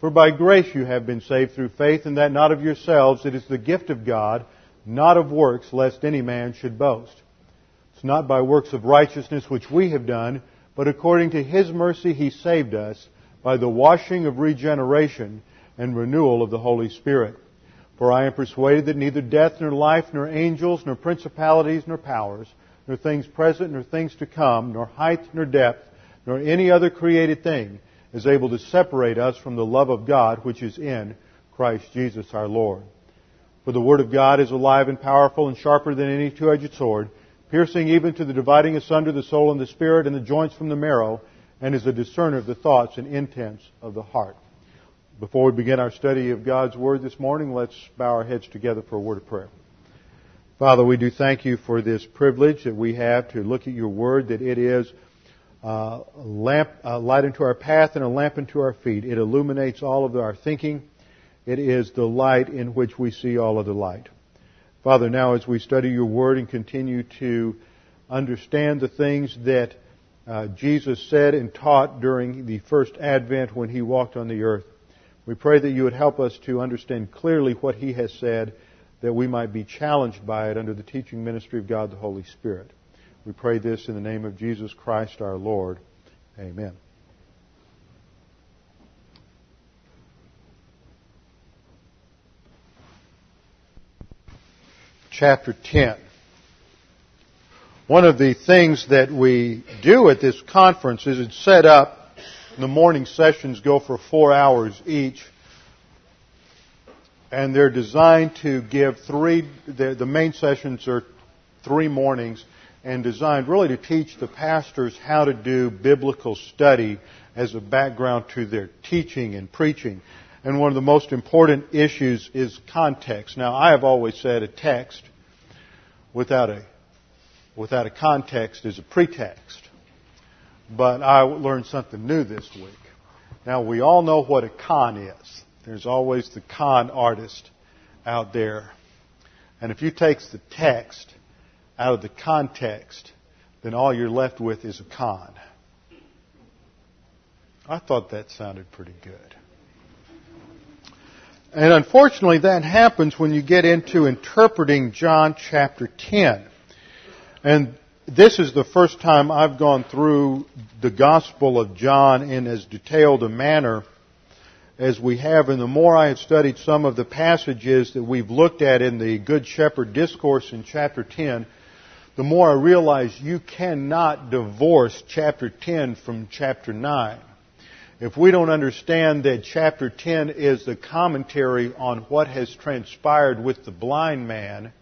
For by grace you have been saved through faith, and that not of yourselves, it is the gift of God, not of works, lest any man should boast. It's not by works of righteousness which we have done, but according to His mercy He saved us by the washing of regeneration and renewal of the Holy Spirit. For I am persuaded that neither death nor life nor angels nor principalities nor powers nor things present nor things to come nor height nor depth nor any other created thing is able to separate us from the love of God which is in Christ Jesus our Lord. For the Word of God is alive and powerful and sharper than any two-edged sword, piercing even to the dividing asunder the soul and the spirit and the joints from the marrow, and is a discerner of the thoughts and intents of the heart. Before we begin our study of God's Word this morning, let's bow our heads together for a word of prayer. Father, we do thank you for this privilege that we have to look at your Word, that it is a lamp, light into our path and a lamp into our feet. It illuminates all of our thinking. It is the light in which we see all of the light. Father, now as we study your Word and continue to understand the things that uh, Jesus said and taught during the first advent when he walked on the earth, we pray that you would help us to understand clearly what he has said, that we might be challenged by it under the teaching ministry of God the Holy Spirit. We pray this in the name of Jesus Christ our Lord. Amen. Chapter 10. One of the things that we do at this conference is it's set up the morning sessions go for four hours each. And they're designed to give three, the, the main sessions are three mornings and designed really to teach the pastors how to do biblical study as a background to their teaching and preaching. And one of the most important issues is context. Now, I have always said a text without a, without a context is a pretext but I learned something new this week. Now we all know what a con is. There's always the con artist out there. And if you take the text out of the context, then all you're left with is a con. I thought that sounded pretty good. And unfortunately, that happens when you get into interpreting John chapter 10. And this is the first time I've gone through the Gospel of John in as detailed a manner as we have, and the more I have studied some of the passages that we've looked at in the Good Shepherd Discourse in chapter 10, the more I realize you cannot divorce chapter 10 from chapter 9. If we don't understand that chapter 10 is the commentary on what has transpired with the blind man,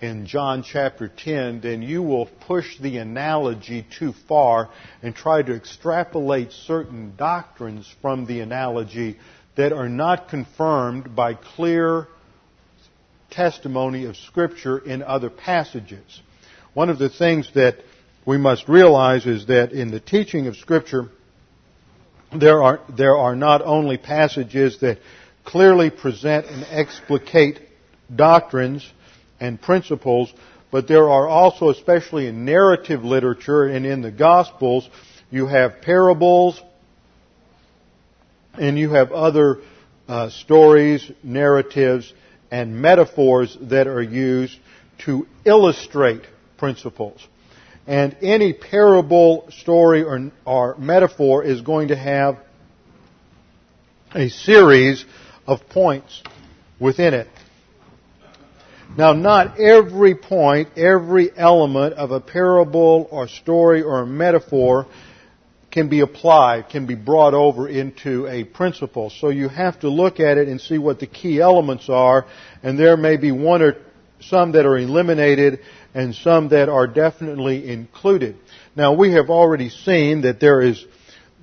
in John chapter 10, then you will push the analogy too far and try to extrapolate certain doctrines from the analogy that are not confirmed by clear testimony of Scripture in other passages. One of the things that we must realize is that in the teaching of Scripture, there are, there are not only passages that clearly present and explicate doctrines, and principles, but there are also, especially in narrative literature and in the Gospels, you have parables and you have other uh, stories, narratives, and metaphors that are used to illustrate principles. And any parable, story, or, or metaphor is going to have a series of points within it. Now, not every point, every element of a parable or story or a metaphor can be applied, can be brought over into a principle. So you have to look at it and see what the key elements are, and there may be one or some that are eliminated and some that are definitely included. Now we have already seen that there is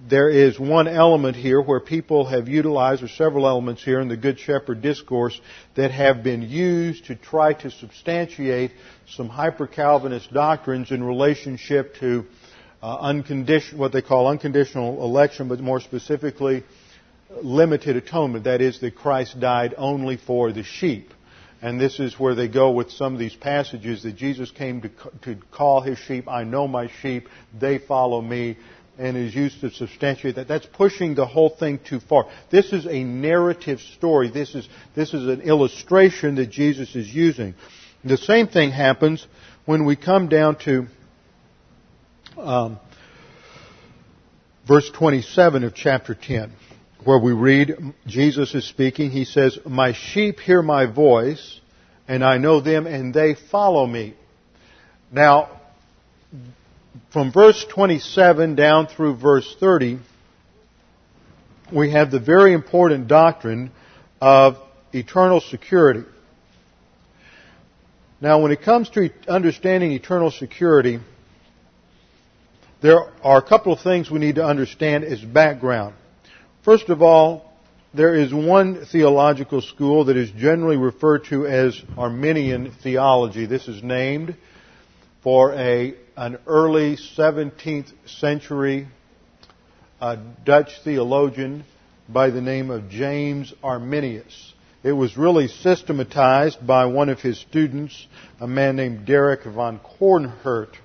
there is one element here where people have utilized, or several elements here in the Good Shepherd discourse that have been used to try to substantiate some hyper-Calvinist doctrines in relationship to uh, what they call unconditional election, but more specifically, limited atonement. That is, that Christ died only for the sheep. And this is where they go with some of these passages that Jesus came to, to call his sheep, I know my sheep, they follow me, and is used to substantiate that. That's pushing the whole thing too far. This is a narrative story. This is, this is an illustration that Jesus is using. The same thing happens when we come down to um, verse 27 of chapter 10 where we read, Jesus is speaking, he says, My sheep hear my voice, and I know them, and they follow me. Now, from verse 27 down through verse 30, we have the very important doctrine of eternal security. Now, when it comes to understanding eternal security, there are a couple of things we need to understand as background. First of all, there is one theological school that is generally referred to as Arminian theology. This is named for a, an early 17th century uh, Dutch theologian by the name of James Arminius. It was really systematized by one of his students, a man named Derek van Coornhert.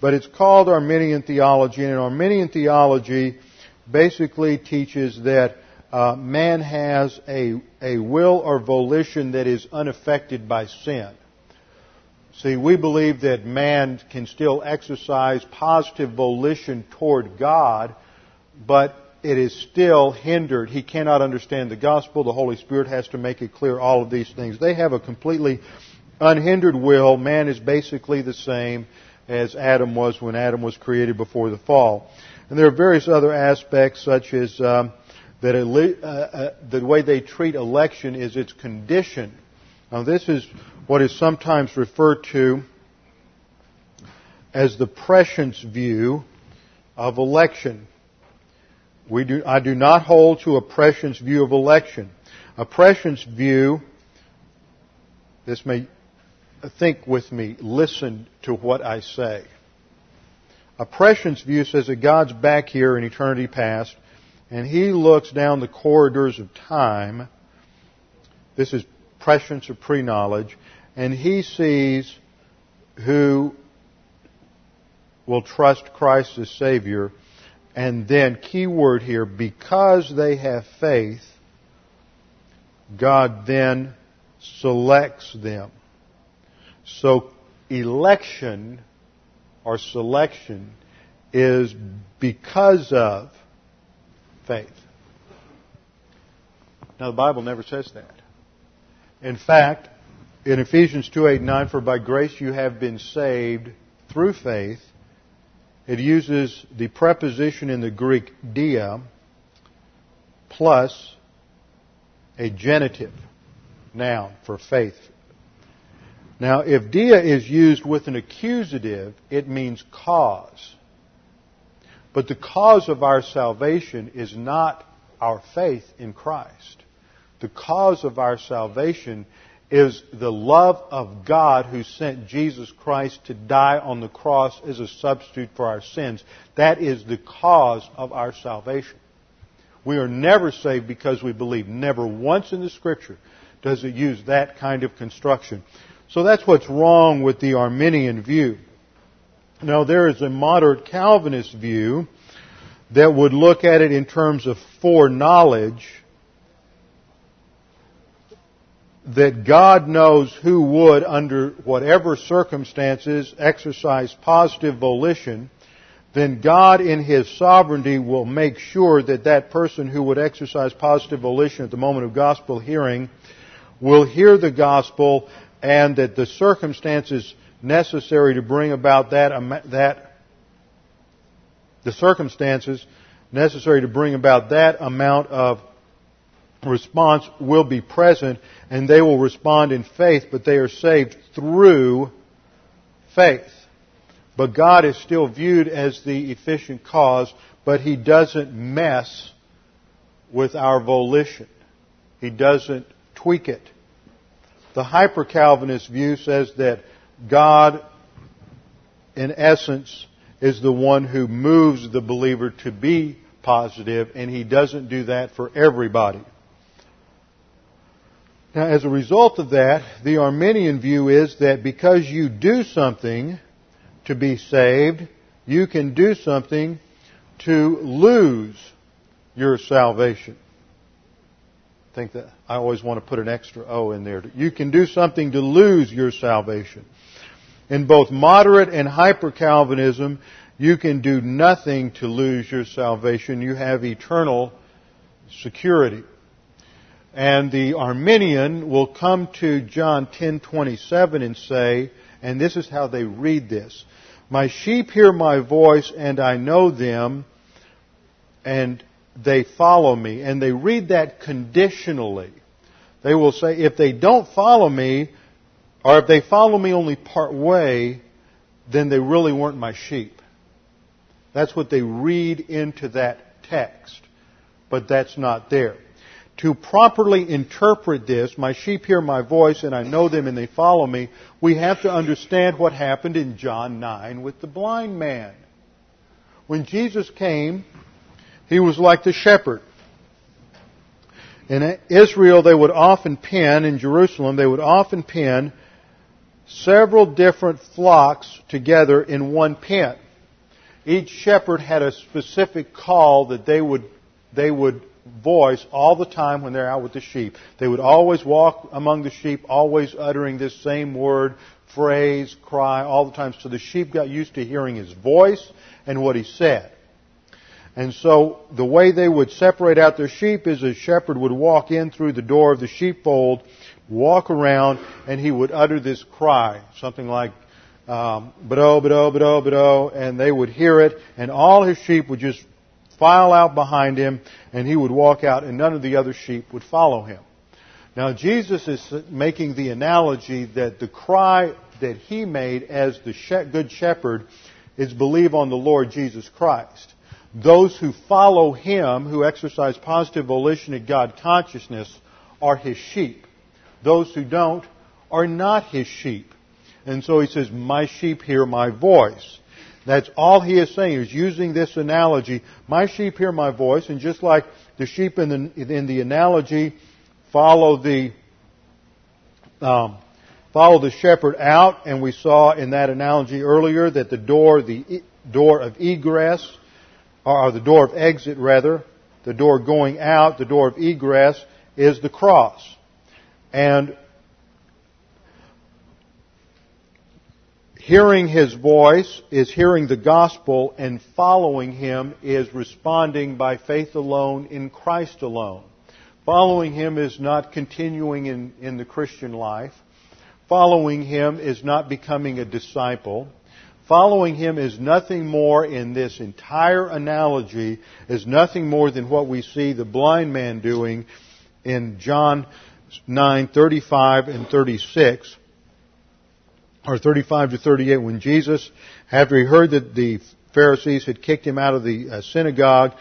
But it's called Arminian theology, and in Arminian theology, basically teaches that uh, man has a, a will or volition that is unaffected by sin. See, we believe that man can still exercise positive volition toward God, but it is still hindered. He cannot understand the gospel. The Holy Spirit has to make it clear all of these things. They have a completely unhindered will. Man is basically the same as Adam was when Adam was created before the fall. And there are various other aspects, such as um, that uh, uh, the way they treat election is its condition. Now, this is what is sometimes referred to as the prescience view of election. We do, I do not hold to a prescience view of election. A prescience view, this may, think with me, listen to what I say. A prescience view says that God's back here in eternity past, and He looks down the corridors of time. This is prescience or pre-knowledge, and He sees who will trust Christ as Savior, and then, key word here, because they have faith, God then selects them. So, election or selection is because of faith. Now the Bible never says that. In fact, in Ephesians 2, 8, 9, for by grace you have been saved through faith, it uses the preposition in the Greek dia plus a genitive noun for faith, now, if dia is used with an accusative, it means cause. But the cause of our salvation is not our faith in Christ. The cause of our salvation is the love of God who sent Jesus Christ to die on the cross as a substitute for our sins. That is the cause of our salvation. We are never saved because we believe. Never once in the Scripture does it use that kind of construction. So that's what's wrong with the Arminian view. Now there is a moderate Calvinist view that would look at it in terms of foreknowledge that God knows who would, under whatever circumstances, exercise positive volition, then God in His sovereignty will make sure that that person who would exercise positive volition at the moment of gospel hearing will hear the gospel and that the circumstances necessary to bring about that, that the circumstances necessary to bring about that amount of response will be present and they will respond in faith, but they are saved through faith. but God is still viewed as the efficient cause, but He doesn't mess with our volition. He doesn't tweak it. The hyper Calvinist view says that God, in essence, is the one who moves the believer to be positive, and he doesn't do that for everybody. Now, as a result of that, the Arminian view is that because you do something to be saved, you can do something to lose your salvation. Think that I always want to put an extra O in there. You can do something to lose your salvation. In both moderate and hyper Calvinism, you can do nothing to lose your salvation. You have eternal security. And the Arminian will come to John 10:27 and say, and this is how they read this: "My sheep hear my voice, and I know them, and they follow me." And they read that conditionally. They will say, "If they don't follow me, or if they follow me only part way, then they really weren't my sheep." That's what they read into that text. But that's not there. To properly interpret this, my sheep hear my voice and I know them and they follow me, we have to understand what happened in John 9 with the blind man. When Jesus came, he was like the shepherd. In Israel, they would often pen, in Jerusalem, they would often pen several different flocks together in one pen each shepherd had a specific call that they would, they would voice all the time when they're out with the sheep. They would always walk among the sheep, always uttering this same word, phrase, cry, all the time. So the sheep got used to hearing his voice and what he said. And so the way they would separate out their sheep is a shepherd would walk in through the door of the sheepfold, walk around, and he would utter this cry, something like, um, Bado, Bado, Bado, Bado, and they would hear it, and all his sheep would just file out behind him, and he would walk out, and none of the other sheep would follow him. Now, Jesus is making the analogy that the cry that he made as the good shepherd is believe on the Lord Jesus Christ. Those who follow him, who exercise positive volition and God consciousness, are his sheep. Those who don't are not his sheep. And so he says, My sheep hear my voice. That's all he is saying. He's using this analogy. My sheep hear my voice, and just like the sheep in the, in the analogy follow the um, follow the shepherd out, and we saw in that analogy earlier that the door, the door of egress, or the door of exit rather, the door going out, the door of egress is the cross. And Hearing his voice is hearing the gospel, and following him is responding by faith alone in Christ alone. Following him is not continuing in, in the Christian life. Following him is not becoming a disciple. Following him is nothing more in this entire analogy, is nothing more than what we see the blind man doing in John 9:35 and 36 or 35 to 38, when Jesus, after he heard that the Pharisees had kicked him out of the uh, synagogue,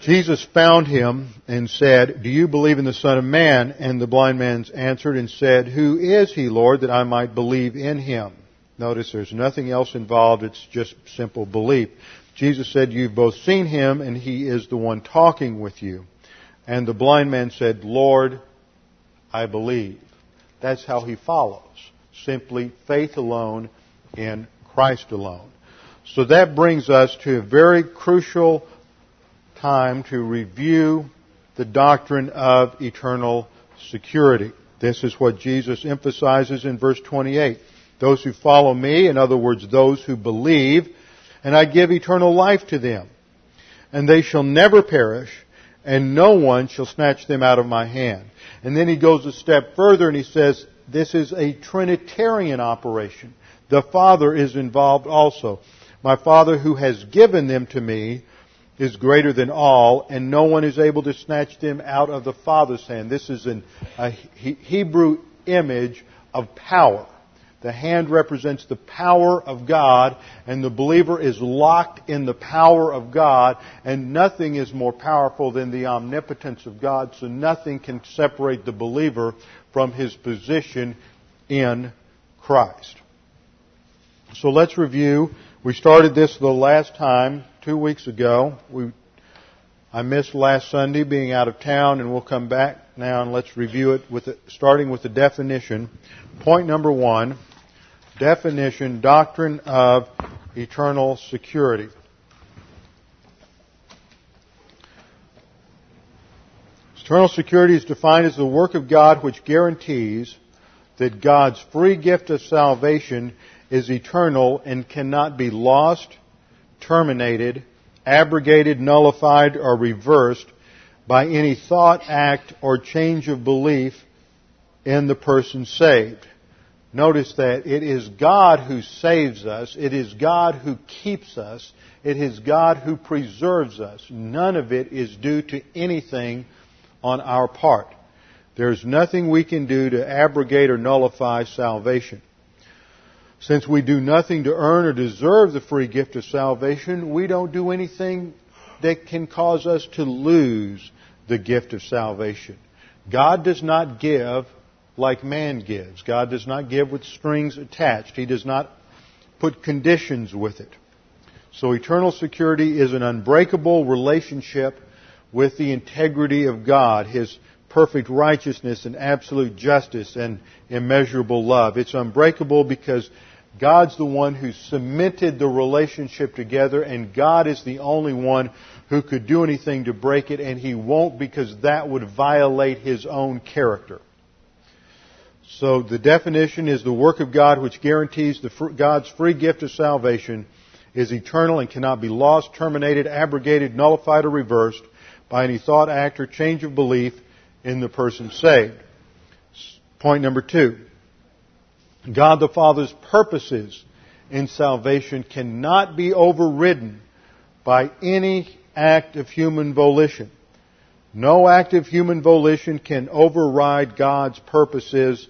Jesus found him and said, Do you believe in the Son of Man? And the blind man answered and said, Who is he, Lord, that I might believe in him? Notice there's nothing else involved, it's just simple belief. Jesus said, You've both seen him, and he is the one talking with you. And the blind man said, Lord, I believe. That's how he follows simply faith alone in Christ alone. So that brings us to a very crucial time to review the doctrine of eternal security. This is what Jesus emphasizes in verse 28. Those who follow me, in other words, those who believe, and I give eternal life to them. And they shall never perish, and no one shall snatch them out of my hand. And then he goes a step further and he says, this is a Trinitarian operation. The Father is involved also. My Father who has given them to me is greater than all, and no one is able to snatch them out of the Father's hand. This is an, a Hebrew image of power. The hand represents the power of God, and the believer is locked in the power of God, and nothing is more powerful than the omnipotence of God, so nothing can separate the believer from his position in Christ. So let's review. We started this the last time, two weeks ago. We, I missed last Sunday being out of town, and we'll come back now and let's review it with starting with the definition. Point number one definition, doctrine of eternal security. Eternal security is defined as the work of God which guarantees that God's free gift of salvation is eternal and cannot be lost, terminated, abrogated, nullified, or reversed by any thought, act, or change of belief in the person saved. Notice that it is God who saves us. It is God who keeps us. It is God who preserves us. None of it is due to anything on our part. There's nothing we can do to abrogate or nullify salvation. Since we do nothing to earn or deserve the free gift of salvation, we don't do anything that can cause us to lose the gift of salvation. God does not give like man gives. God does not give with strings attached. He does not put conditions with it. So eternal security is an unbreakable relationship with the integrity of God, His perfect righteousness and absolute justice and immeasurable love. It's unbreakable because God's the one who cemented the relationship together and God is the only one who could do anything to break it and He won't because that would violate His own character. So the definition is the work of God which guarantees the, God's free gift of salvation is eternal and cannot be lost, terminated, abrogated, nullified, or reversed by any thought, act, or change of belief in the person saved. Point number two. God the Father's purposes in salvation cannot be overridden by any act of human volition. No act of human volition can override God's purposes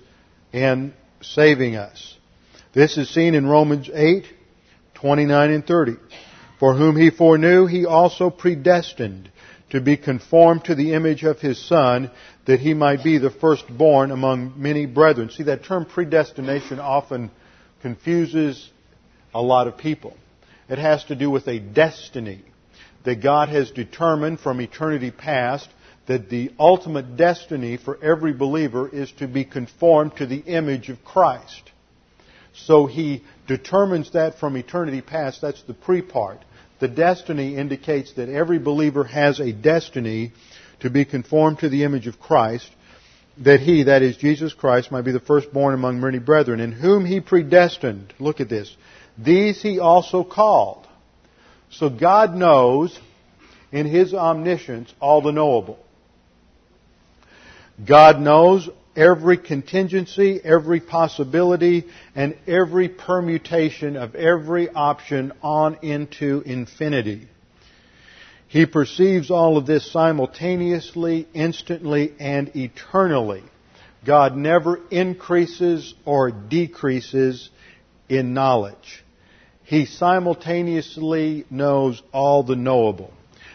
in saving us. This is seen in Romans 8, 29 and 30. For whom he foreknew, he also predestined to be conformed to the image of his Son, that he might be the firstborn among many brethren. See, that term predestination often confuses a lot of people. It has to do with a destiny that God has determined from eternity past that the ultimate destiny for every believer is to be conformed to the image of Christ. So he determines that from eternity past. That's the pre part. The destiny indicates that every believer has a destiny to be conformed to the image of Christ, that he, that is Jesus Christ, might be the firstborn among many brethren, in whom he predestined. Look at this. These he also called. So God knows in his omniscience all the knowable. God knows every contingency, every possibility, and every permutation of every option on into infinity. He perceives all of this simultaneously, instantly, and eternally. God never increases or decreases in knowledge. He simultaneously knows all the knowable.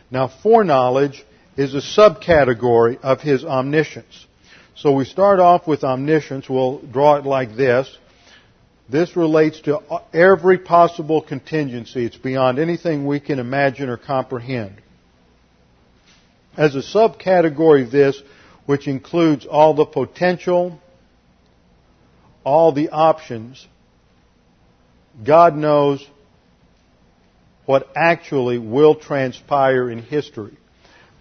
Now, foreknowledge is a subcategory of his omniscience. So we start off with omniscience. We'll draw it like this. This relates to every possible contingency. It's beyond anything we can imagine or comprehend. As a subcategory of this, which includes all the potential, all the options, God knows what actually will transpire in history.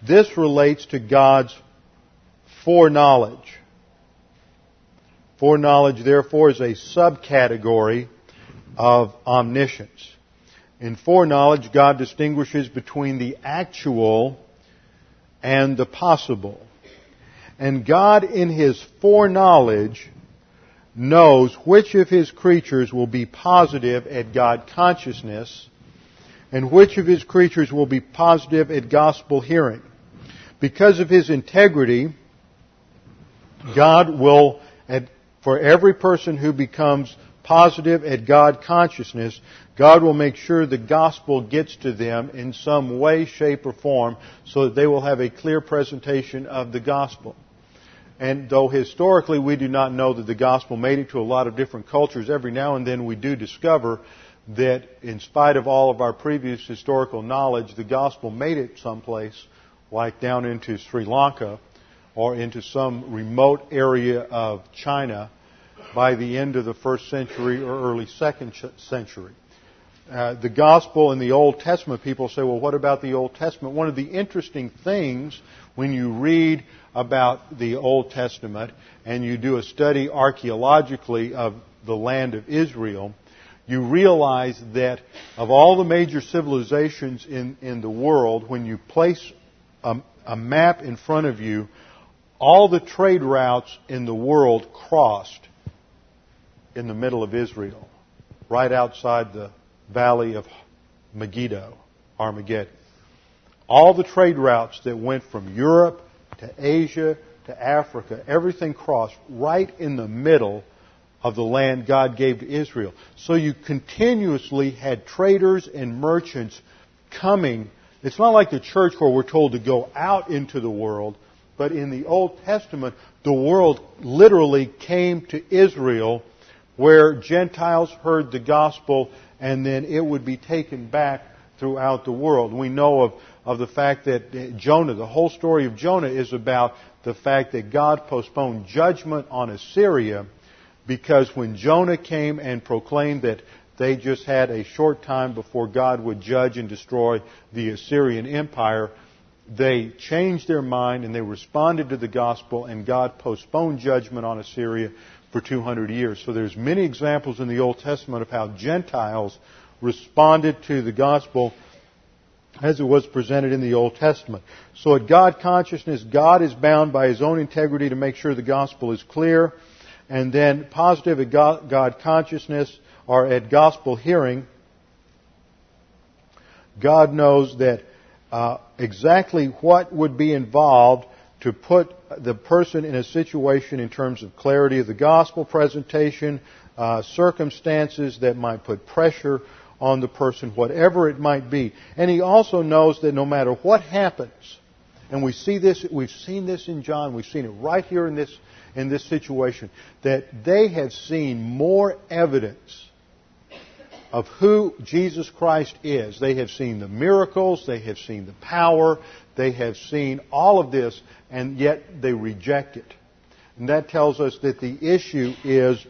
This relates to God's foreknowledge. Foreknowledge, therefore, is a subcategory of omniscience. In foreknowledge, God distinguishes between the actual and the possible. And God, in His foreknowledge, knows which of His creatures will be positive at God consciousness and which of His creatures will be positive at gospel hearing because of his integrity, God will, for every person who becomes positive at God consciousness, God will make sure the gospel gets to them in some way, shape, or form so that they will have a clear presentation of the gospel. And though historically we do not know that the gospel made it to a lot of different cultures, every now and then we do discover that in spite of all of our previous historical knowledge, the gospel made it someplace, like down into Sri Lanka or into some remote area of China by the end of the first century or early second century. Uh, the gospel in the Old Testament, people say, well, what about the Old Testament? One of the interesting things when you read about the Old Testament and you do a study archaeologically of the land of Israel, you realize that of all the major civilizations in, in the world, when you place a, a map in front of you, all the trade routes in the world crossed in the middle of Israel, right outside the valley of Megiddo, Armageddon. All the trade routes that went from Europe to Asia to Africa, everything crossed right in the middle of the land God gave to Israel. So you continuously had traders and merchants coming. It's not like the church where we're told to go out into the world, but in the Old Testament, the world literally came to Israel where Gentiles heard the gospel and then it would be taken back throughout the world. We know of, of the fact that uh, Jonah, the whole story of Jonah is about the fact that God postponed judgment on Assyria because when Jonah came and proclaimed that they just had a short time before God would judge and destroy the Assyrian Empire, they changed their mind and they responded to the gospel and God postponed judgment on Assyria for 200 years. So there's many examples in the Old Testament of how Gentiles responded to the gospel as it was presented in the Old Testament. So at God consciousness, God is bound by His own integrity to make sure the gospel is clear. And then positive at God consciousness or at gospel hearing, God knows that uh, exactly what would be involved to put the person in a situation in terms of clarity of the gospel presentation, uh, circumstances that might put pressure on the person, whatever it might be. And he also knows that no matter what happens, and we see this, we've seen this in John, we've seen it right here in this, in this situation, that they have seen more evidence of who Jesus Christ is. They have seen the miracles, they have seen the power, they have seen all of this, and yet they reject it. And that tells us that the issue is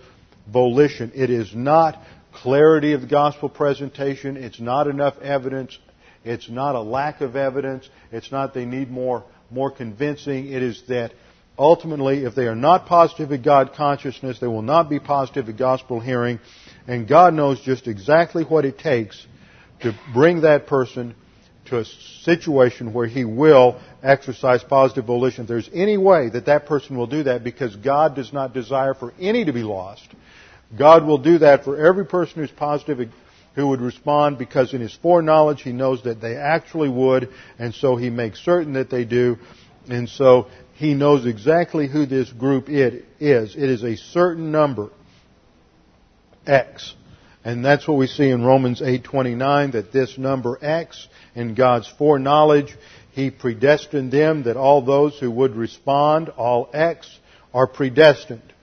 volition. It is not clarity of the gospel presentation. It's not enough evidence. It's not a lack of evidence. It's not they need more, more convincing. It is that ultimately, if they are not positive in God consciousness, they will not be positive in gospel hearing. And God knows just exactly what it takes to bring that person to a situation where he will exercise positive volition. If there's any way that that person will do that because God does not desire for any to be lost, God will do that for every person who's positive who would respond because in his foreknowledge he knows that they actually would and so he makes certain that they do and so he knows exactly who this group it is. It is a certain number. X. And that's what we see in Romans 8:29 that this number X in God's foreknowledge he predestined them that all those who would respond all X are predestined.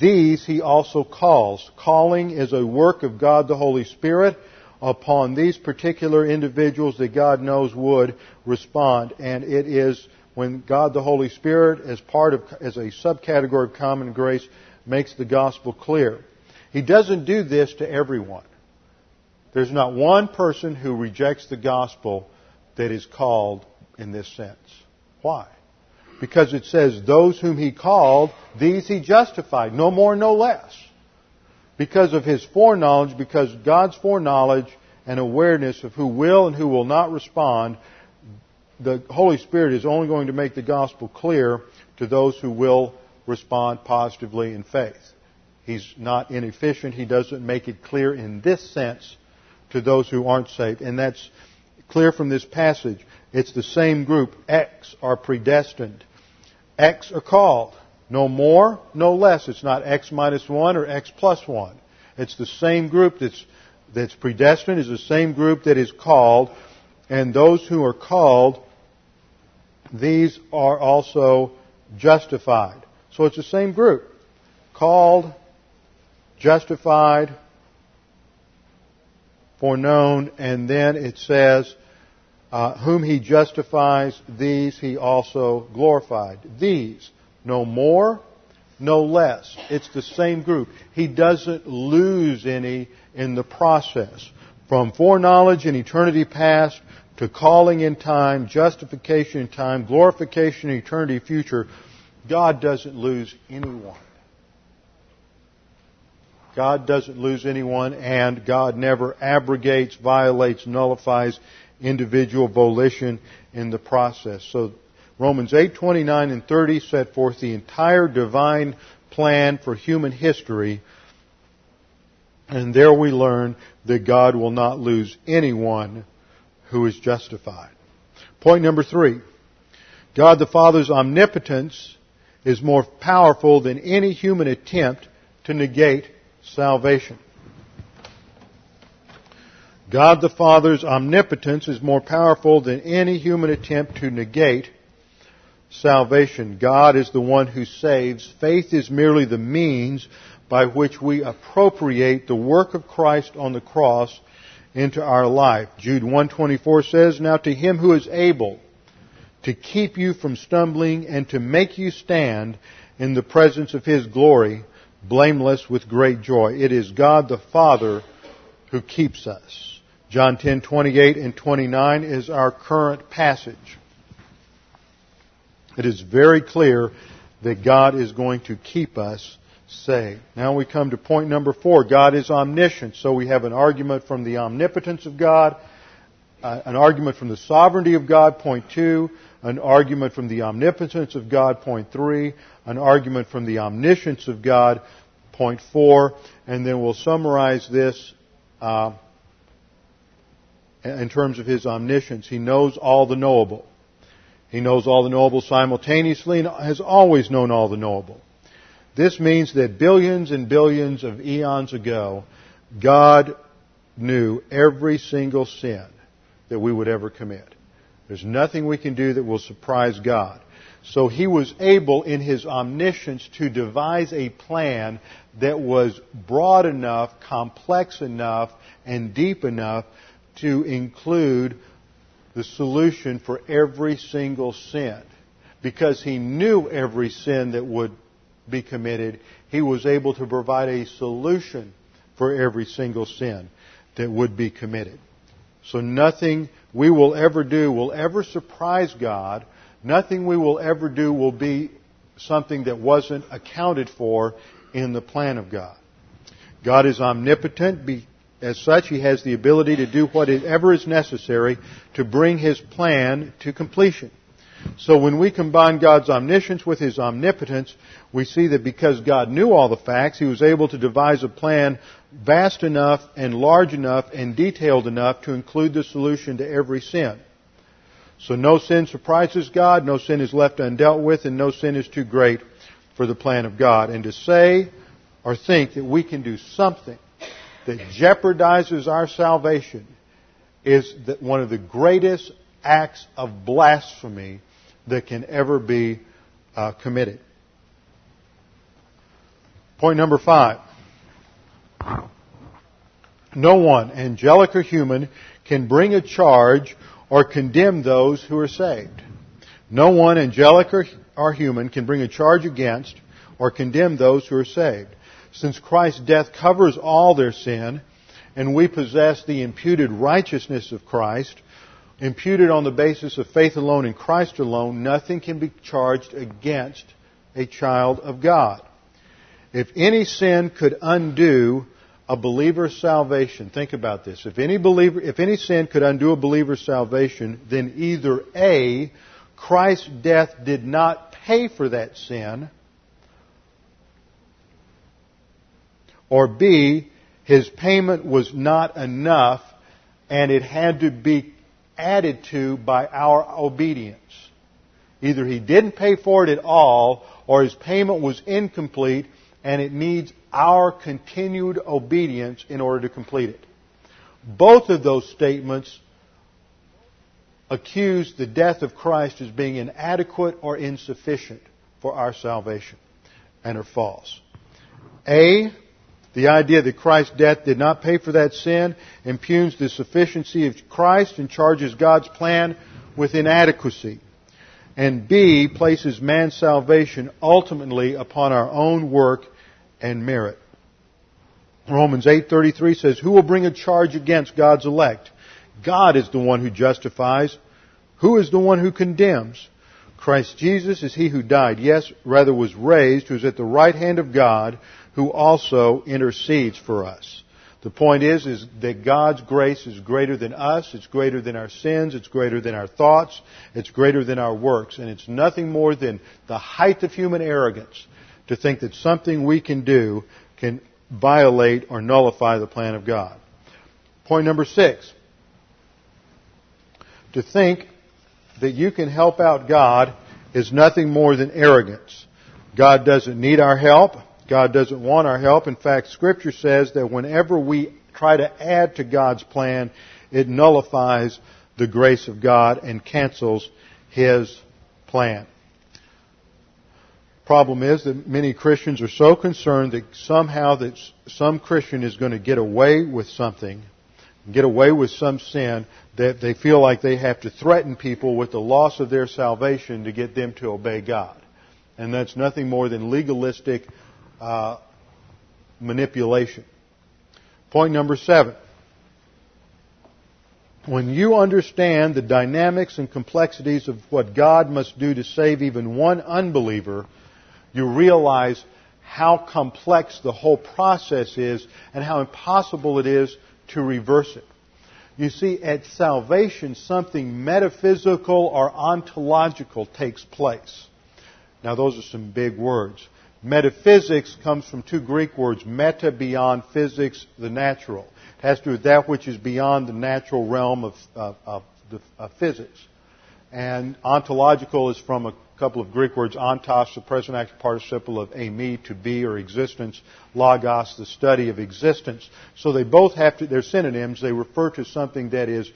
These he also calls. Calling is a work of God the Holy Spirit upon these particular individuals that God knows would respond and it is when God the Holy Spirit as part of as a subcategory of common grace makes the gospel clear. He doesn't do this to everyone. There's not one person who rejects the gospel that is called in this sense. Why? Because it says, those whom he called, these he justified. No more, no less. Because of his foreknowledge, because God's foreknowledge and awareness of who will and who will not respond, the Holy Spirit is only going to make the gospel clear to those who will respond positively in faith. He's not inefficient. He doesn't make it clear in this sense to those who aren't saved. And that's clear from this passage. It's the same group. X are predestined. X are called. No more, no less. It's not X minus one or X plus one. It's the same group that's, that's predestined, is the same group that is called, and those who are called, these are also justified. So it's the same group. Called, justified, foreknown, and then it says, uh, whom he justifies, these he also glorified. These, no more, no less. It's the same group. He doesn't lose any in the process. From foreknowledge in eternity past to calling in time, justification in time, glorification in eternity future, God doesn't lose anyone. God doesn't lose anyone, and God never abrogates, violates, nullifies individual volition in the process. So Romans 8, 29 and 30 set forth the entire divine plan for human history, and there we learn that God will not lose anyone who is justified. Point number three. God the Father's omnipotence is more powerful than any human attempt to negate salvation. God the Father's omnipotence is more powerful than any human attempt to negate salvation. God is the one who saves. Faith is merely the means by which we appropriate the work of Christ on the cross into our life. Jude 124 says, Now to him who is able to keep you from stumbling and to make you stand in the presence of his glory, blameless with great joy. It is God the Father who keeps us. John 10:28 and 29 is our current passage. It is very clear that God is going to keep us saved. Now we come to point number 4. God is omniscient. So we have an argument from the omnipotence of God, uh, an argument from the sovereignty of God, point 2, an argument from the omnipotence of God, point 3, an argument from the omniscience of God, point 4, and then we'll summarize this uh, in terms of his omniscience. He knows all the knowable. He knows all the knowable simultaneously and has always known all the knowable. This means that billions and billions of eons ago, God knew every single sin that we would ever commit. There's nothing we can do that will surprise God. So he was able in his omniscience to devise a plan that was broad enough, complex enough, and deep enough to include the solution for every single sin. Because he knew every sin that would be committed, he was able to provide a solution for every single sin that would be committed. So nothing we will ever do will ever surprise God. Nothing we will ever do will be something that wasn't accounted for in the plan of God. God is omnipotent as such, he has the ability to do whatever is necessary to bring his plan to completion. So when we combine God's omniscience with his omnipotence, we see that because God knew all the facts, he was able to devise a plan vast enough and large enough and detailed enough to include the solution to every sin. So no sin surprises God, no sin is left undealt with, and no sin is too great for the plan of God. And to say or think that we can do something that jeopardizes our salvation is one of the greatest acts of blasphemy that can ever be uh, committed. Point number five. No one, angelic or human, can bring a charge or condemn those who are saved. No one, angelic or, or human, can bring a charge against or condemn those who are saved since Christ's death covers all their sin, and we possess the imputed righteousness of Christ, imputed on the basis of faith alone in Christ alone, nothing can be charged against a child of God. If any sin could undo a believer's salvation, think about this. If any believer, if any sin could undo a believer's salvation, then either A, Christ's death did not pay for that sin, Or B, his payment was not enough and it had to be added to by our obedience. Either he didn't pay for it at all or his payment was incomplete and it needs our continued obedience in order to complete it. Both of those statements accuse the death of Christ as being inadequate or insufficient for our salvation and are false. A, the idea that Christ's death did not pay for that sin impugns the sufficiency of Christ and charges God's plan with inadequacy. And B, places man's salvation ultimately upon our own work and merit. Romans 8:33 says, "Who will bring a charge against God's elect? God is the one who justifies. Who is the one who condemns? Christ Jesus is he who died, yes, rather was raised, who is at the right hand of God, who also intercedes for us. The point is, is that God's grace is greater than us, it's greater than our sins, it's greater than our thoughts, it's greater than our works, and it's nothing more than the height of human arrogance to think that something we can do can violate or nullify the plan of God. Point number six. To think that you can help out God is nothing more than arrogance. God doesn't need our help. God doesn't want our help. In fact, Scripture says that whenever we try to add to God's plan, it nullifies the grace of God and cancels His plan. Problem is that many Christians are so concerned that somehow that some Christian is going to get away with something, get away with some sin, that they feel like they have to threaten people with the loss of their salvation to get them to obey God. And that's nothing more than legalistic uh, manipulation. Point number seven. When you understand the dynamics and complexities of what God must do to save even one unbeliever, you realize how complex the whole process is and how impossible it is to reverse it. You see, at salvation, something metaphysical or ontological takes place. Now, those are some big words. Metaphysics comes from two Greek words, meta, beyond, physics, the natural. It has to do with that which is beyond the natural realm of, of, of, of physics. And ontological is from a couple of Greek words, ontos, the present active participle of eimi, to be or existence, logos, the study of existence. So they both have to, they're synonyms. They refer to something that is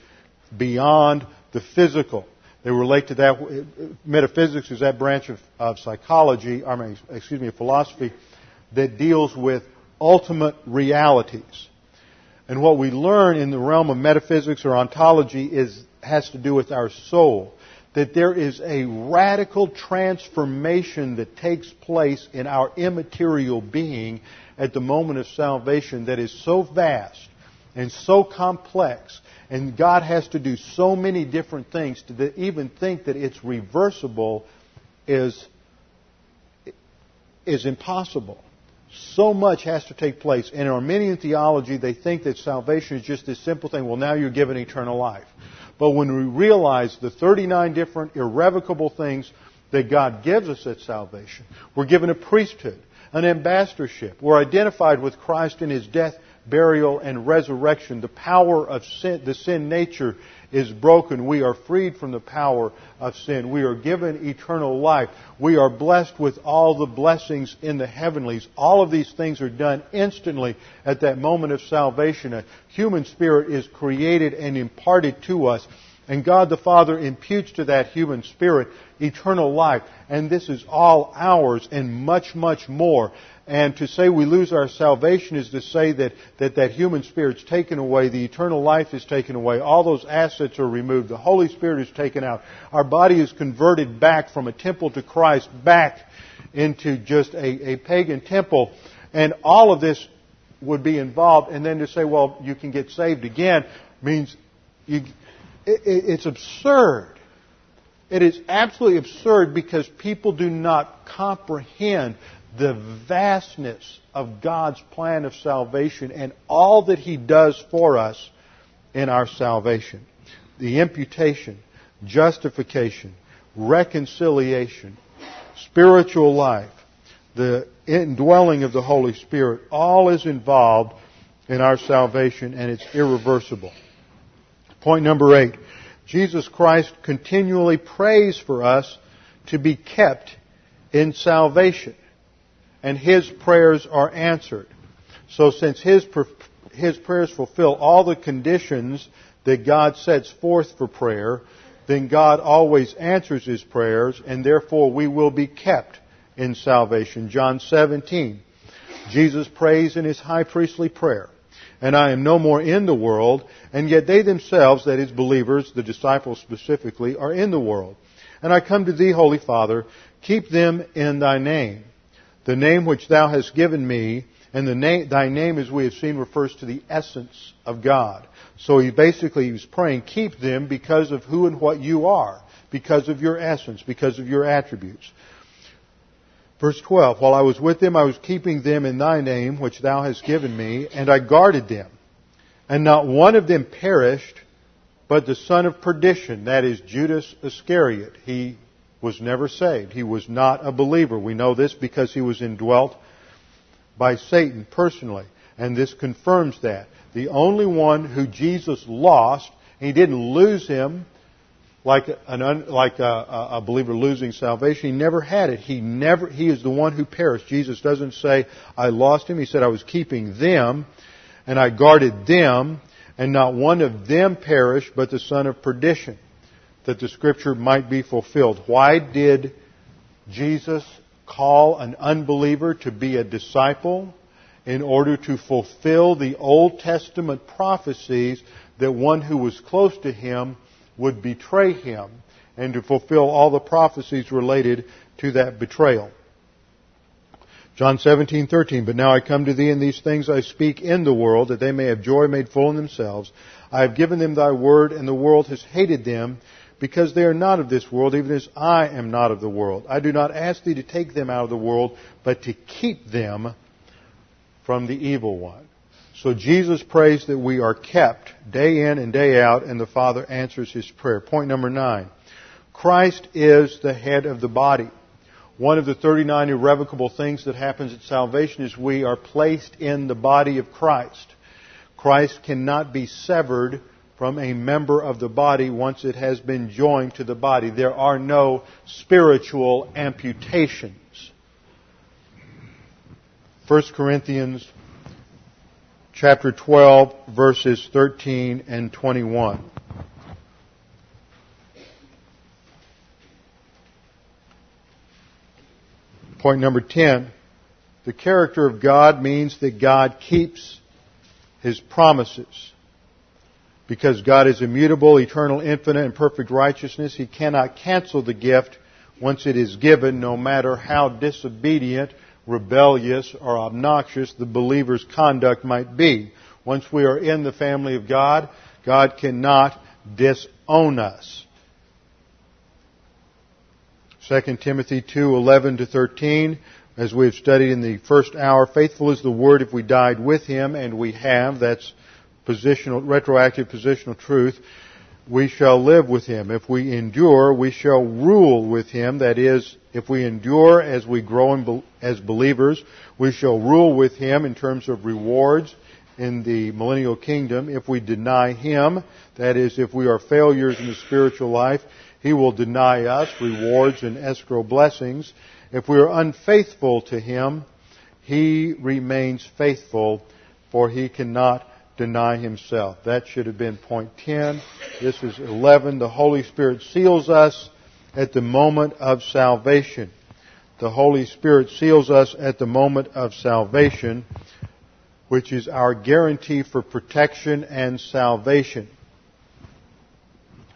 beyond the physical. They relate to that. Metaphysics is that branch of, of psychology, excuse me, of philosophy that deals with ultimate realities. And what we learn in the realm of metaphysics or ontology is, has to do with our soul. That there is a radical transformation that takes place in our immaterial being at the moment of salvation that is so vast and so complex and God has to do so many different things to even think that it's reversible is, is impossible. So much has to take place. In Arminian theology, they think that salvation is just this simple thing. Well, now you're given eternal life. But when we realize the 39 different irrevocable things that God gives us at salvation, we're given a priesthood, an ambassadorship. We're identified with Christ in His death, burial, and resurrection. The power of sin, the sin nature is broken. We are freed from the power of sin. We are given eternal life. We are blessed with all the blessings in the heavenlies. All of these things are done instantly at that moment of salvation. A human spirit is created and imparted to us. And God the Father imputes to that human spirit eternal life. And this is all ours and much, much more. And to say we lose our salvation is to say that, that that human spirit's taken away, the eternal life is taken away, all those assets are removed, the Holy Spirit is taken out, our body is converted back from a temple to Christ, back into just a, a pagan temple, and all of this would be involved, and then to say, well, you can get saved again means you, it, it's absurd. It is absolutely absurd because people do not comprehend the vastness of God's plan of salvation and all that He does for us in our salvation. The imputation, justification, reconciliation, spiritual life, the indwelling of the Holy Spirit, all is involved in our salvation and it's irreversible. Point number eight. Jesus Christ continually prays for us to be kept in salvation. And his prayers are answered. So since his, his prayers fulfill all the conditions that God sets forth for prayer, then God always answers his prayers, and therefore we will be kept in salvation. John 17. Jesus prays in his high priestly prayer, and I am no more in the world, and yet they themselves, that is believers, the disciples specifically, are in the world. And I come to thee, Holy Father, keep them in thy name, the name which thou hast given me, and name, thy name, as we have seen, refers to the essence of God. So he basically was praying, keep them because of who and what you are, because of your essence, because of your attributes. Verse 12, while I was with them, I was keeping them in thy name, which thou hast given me, and I guarded them. And not one of them perished, but the son of perdition, that is Judas Iscariot. He was never saved. He was not a believer. We know this because he was indwelt by Satan personally. And this confirms that. The only one who Jesus lost, he didn't lose him like an like a, a, believer losing salvation. He never had it. He never. He is the one who perished. Jesus doesn't say I lost him. He said I was keeping them, and I guarded them, and not one of them perished, but the son of perdition, that the scripture might be fulfilled. Why did Jesus call an unbeliever to be a disciple? In order to fulfill the Old Testament prophecies that one who was close to him would betray him and to fulfill all the prophecies related to that betrayal. John 17:13 But now I come to thee and these things I speak in the world that they may have joy made full in themselves I have given them thy word and the world has hated them because they are not of this world even as I am not of the world I do not ask thee to take them out of the world but to keep them from the evil one so Jesus prays that we are kept day in and day out, and the Father answers his prayer. Point number nine. Christ is the head of the body. One of the 39 irrevocable things that happens at salvation is we are placed in the body of Christ. Christ cannot be severed from a member of the body once it has been joined to the body. There are no spiritual amputations. 1 Corinthians chapter 12, verses 13 and 21. Point number 10. The character of God means that God keeps His promises. Because God is immutable, eternal, infinite, and perfect righteousness, He cannot cancel the gift once it is given, no matter how disobedient rebellious, or obnoxious the believer's conduct might be. Once we are in the family of God, God cannot disown us. 2 Timothy 2:11 to 13 as we have studied in the first hour faithful is the word if we died with him and we have that's positional retroactive positional truth we shall live with him. If we endure, we shall rule with him. That is, if we endure as we grow as believers, we shall rule with him in terms of rewards in the millennial kingdom. If we deny him, that is, if we are failures in the spiritual life, he will deny us rewards and escrow blessings. If we are unfaithful to him, he remains faithful, for he cannot deny himself. That should have been point 10. This is 11. The Holy Spirit seals us at the moment of salvation. The Holy Spirit seals us at the moment of salvation, which is our guarantee for protection and salvation.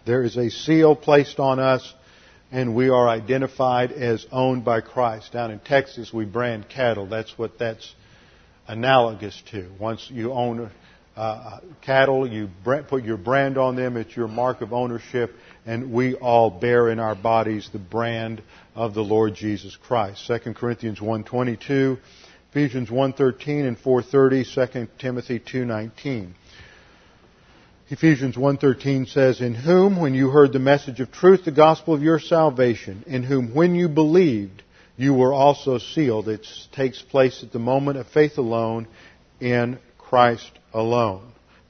There is a seal placed on us and we are identified as owned by Christ. Down in Texas, we brand cattle. That's what that's analogous to. Once you own uh, cattle, you put your brand on them, it's your mark of ownership, and we all bear in our bodies the brand of the Lord Jesus Christ. 2 Corinthians 1.22, Ephesians 1.13 and 4.30, 2 Timothy 2.19. Ephesians 1.13 says, In whom, when you heard the message of truth, the gospel of your salvation, in whom, when you believed, you were also sealed. It takes place at the moment of faith alone in Christ alone.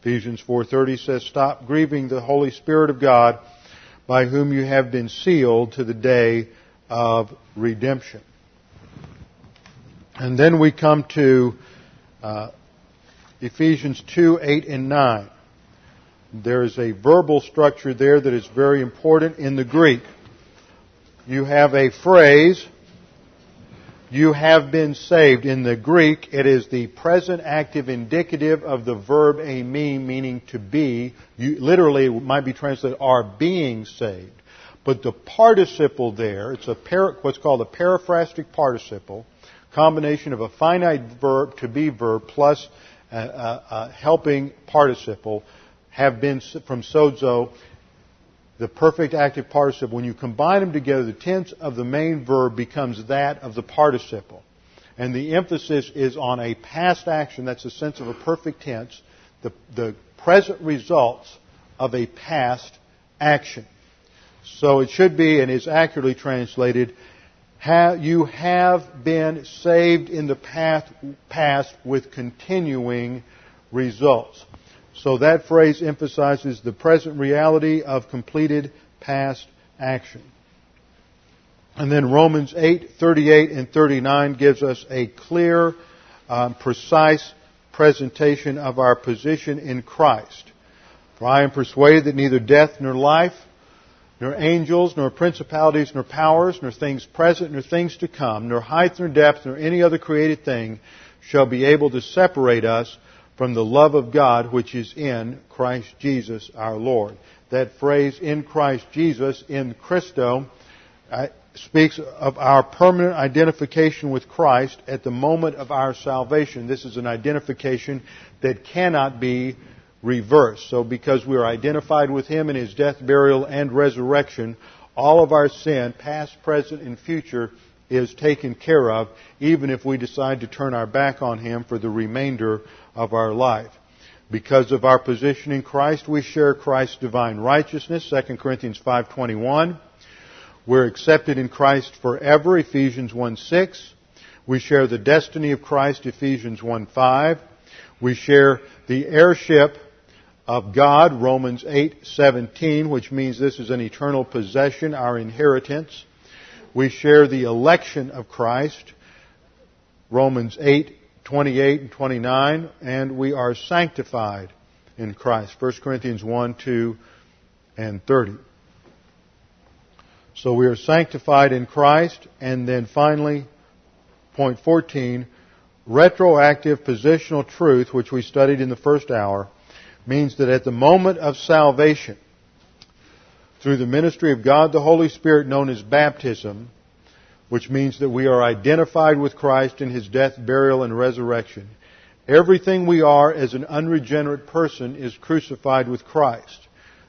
Ephesians 4:30 says, "Stop grieving the Holy Spirit of God, by whom you have been sealed to the day of redemption." And then we come to uh, Ephesians 2, 8, and 9. There is a verbal structure there that is very important in the Greek. You have a phrase, you have been saved. In the Greek, it is the present active indicative of the verb eimi, meaning to be. You, literally, it might be translated are being saved. But the participle there, it's a para, what's called a periphrastic participle, combination of a finite verb to be verb plus a, a, a helping participle, have been from sozo the perfect active participle, when you combine them together, the tense of the main verb becomes that of the participle. And the emphasis is on a past action, that's the sense of a perfect tense, the, the present results of a past action. So it should be, and is accurately translated, you have been saved in the past with continuing results. So that phrase emphasizes the present reality of completed past action. And then Romans 8, 38 and 39 gives us a clear, um, precise presentation of our position in Christ. For I am persuaded that neither death nor life, nor angels, nor principalities, nor powers, nor things present, nor things to come, nor height, nor depth, nor any other created thing shall be able to separate us from the love of God which is in Christ Jesus our Lord. That phrase, in Christ Jesus, in Christo, uh, speaks of our permanent identification with Christ at the moment of our salvation. This is an identification that cannot be reversed. So because we are identified with Him in His death, burial, and resurrection, all of our sin, past, present, and future, is taken care of, even if we decide to turn our back on Him for the remainder of our life. Because of our position in Christ, we share Christ's divine righteousness, 2 Corinthians 5.21. We're accepted in Christ forever, Ephesians 1.6. We share the destiny of Christ, Ephesians 1.5. We share the heirship of God, Romans 8:17, which means this is an eternal possession, our inheritance. We share the election of Christ, Romans 8, 28 and 29, and we are sanctified in Christ, 1 Corinthians 1, 2, and 30. So we are sanctified in Christ, and then finally, point 14, retroactive positional truth, which we studied in the first hour, means that at the moment of salvation, through the ministry of God the Holy Spirit known as baptism, which means that we are identified with Christ in His death, burial, and resurrection. Everything we are as an unregenerate person is crucified with Christ.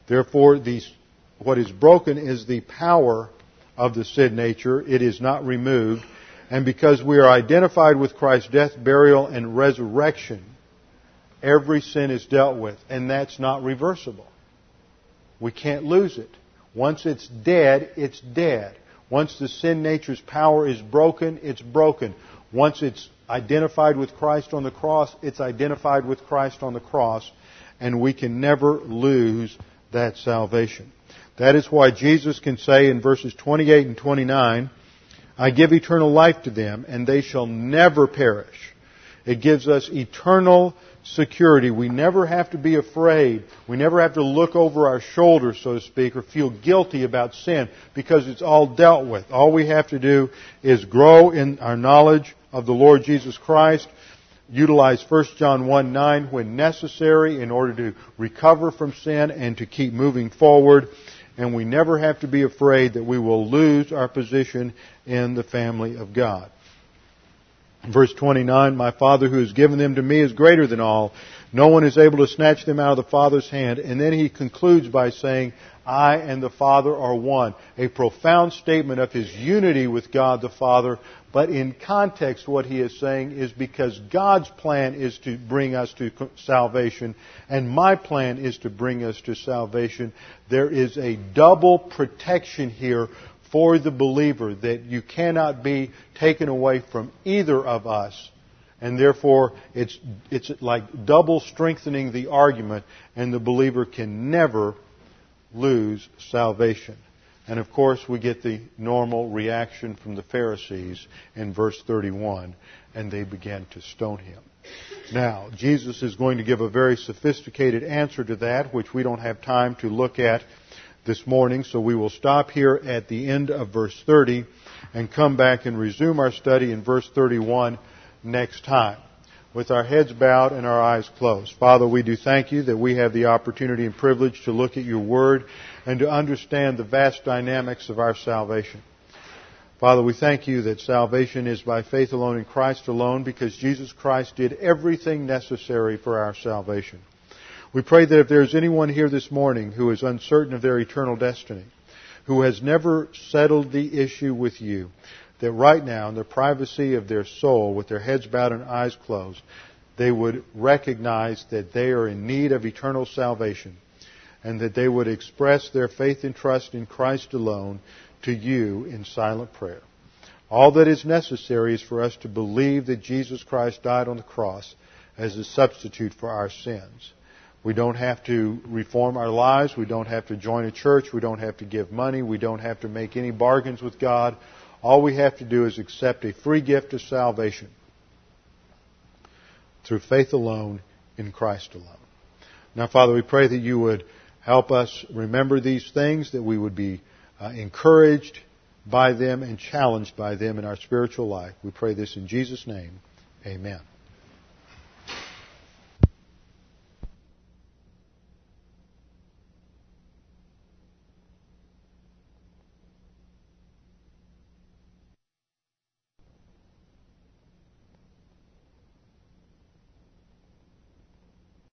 Therefore, these, what is broken is the power of the sin nature. It is not removed. And because we are identified with Christ's death, burial, and resurrection, every sin is dealt with. And that's not reversible. We can't lose it. Once it's dead, it's dead. Once the sin nature's power is broken, it's broken. Once it's identified with Christ on the cross, it's identified with Christ on the cross, and we can never lose that salvation. That is why Jesus can say in verses 28 and 29, I give eternal life to them, and they shall never perish. It gives us eternal security. We never have to be afraid. We never have to look over our shoulder, so to speak, or feel guilty about sin because it's all dealt with. All we have to do is grow in our knowledge of the Lord Jesus Christ, utilize 1 John 1 9 when necessary in order to recover from sin and to keep moving forward. And we never have to be afraid that we will lose our position in the family of God. Verse 29, My Father who has given them to me is greater than all. No one is able to snatch them out of the Father's hand. And then he concludes by saying, I and the Father are one. A profound statement of his unity with God the Father. But in context, what he is saying is because God's plan is to bring us to salvation, and my plan is to bring us to salvation, there is a double protection here for the believer that you cannot be taken away from either of us. And therefore, it's, it's like double strengthening the argument, and the believer can never lose salvation. And of course, we get the normal reaction from the Pharisees in verse 31, and they began to stone him. Now, Jesus is going to give a very sophisticated answer to that, which we don't have time to look at this morning, so we will stop here at the end of verse 30 and come back and resume our study in verse 31 next time with our heads bowed and our eyes closed. Father, we do thank you that we have the opportunity and privilege to look at your word and to understand the vast dynamics of our salvation. Father, we thank you that salvation is by faith alone in Christ alone because Jesus Christ did everything necessary for our salvation. We pray that if there is anyone here this morning who is uncertain of their eternal destiny, who has never settled the issue with you, that right now, in the privacy of their soul, with their heads bowed and eyes closed, they would recognize that they are in need of eternal salvation and that they would express their faith and trust in Christ alone to you in silent prayer. All that is necessary is for us to believe that Jesus Christ died on the cross as a substitute for our sins. We don't have to reform our lives. We don't have to join a church. We don't have to give money. We don't have to make any bargains with God. All we have to do is accept a free gift of salvation through faith alone in Christ alone. Now, Father, we pray that you would help us remember these things, that we would be uh, encouraged by them and challenged by them in our spiritual life. We pray this in Jesus' name. Amen.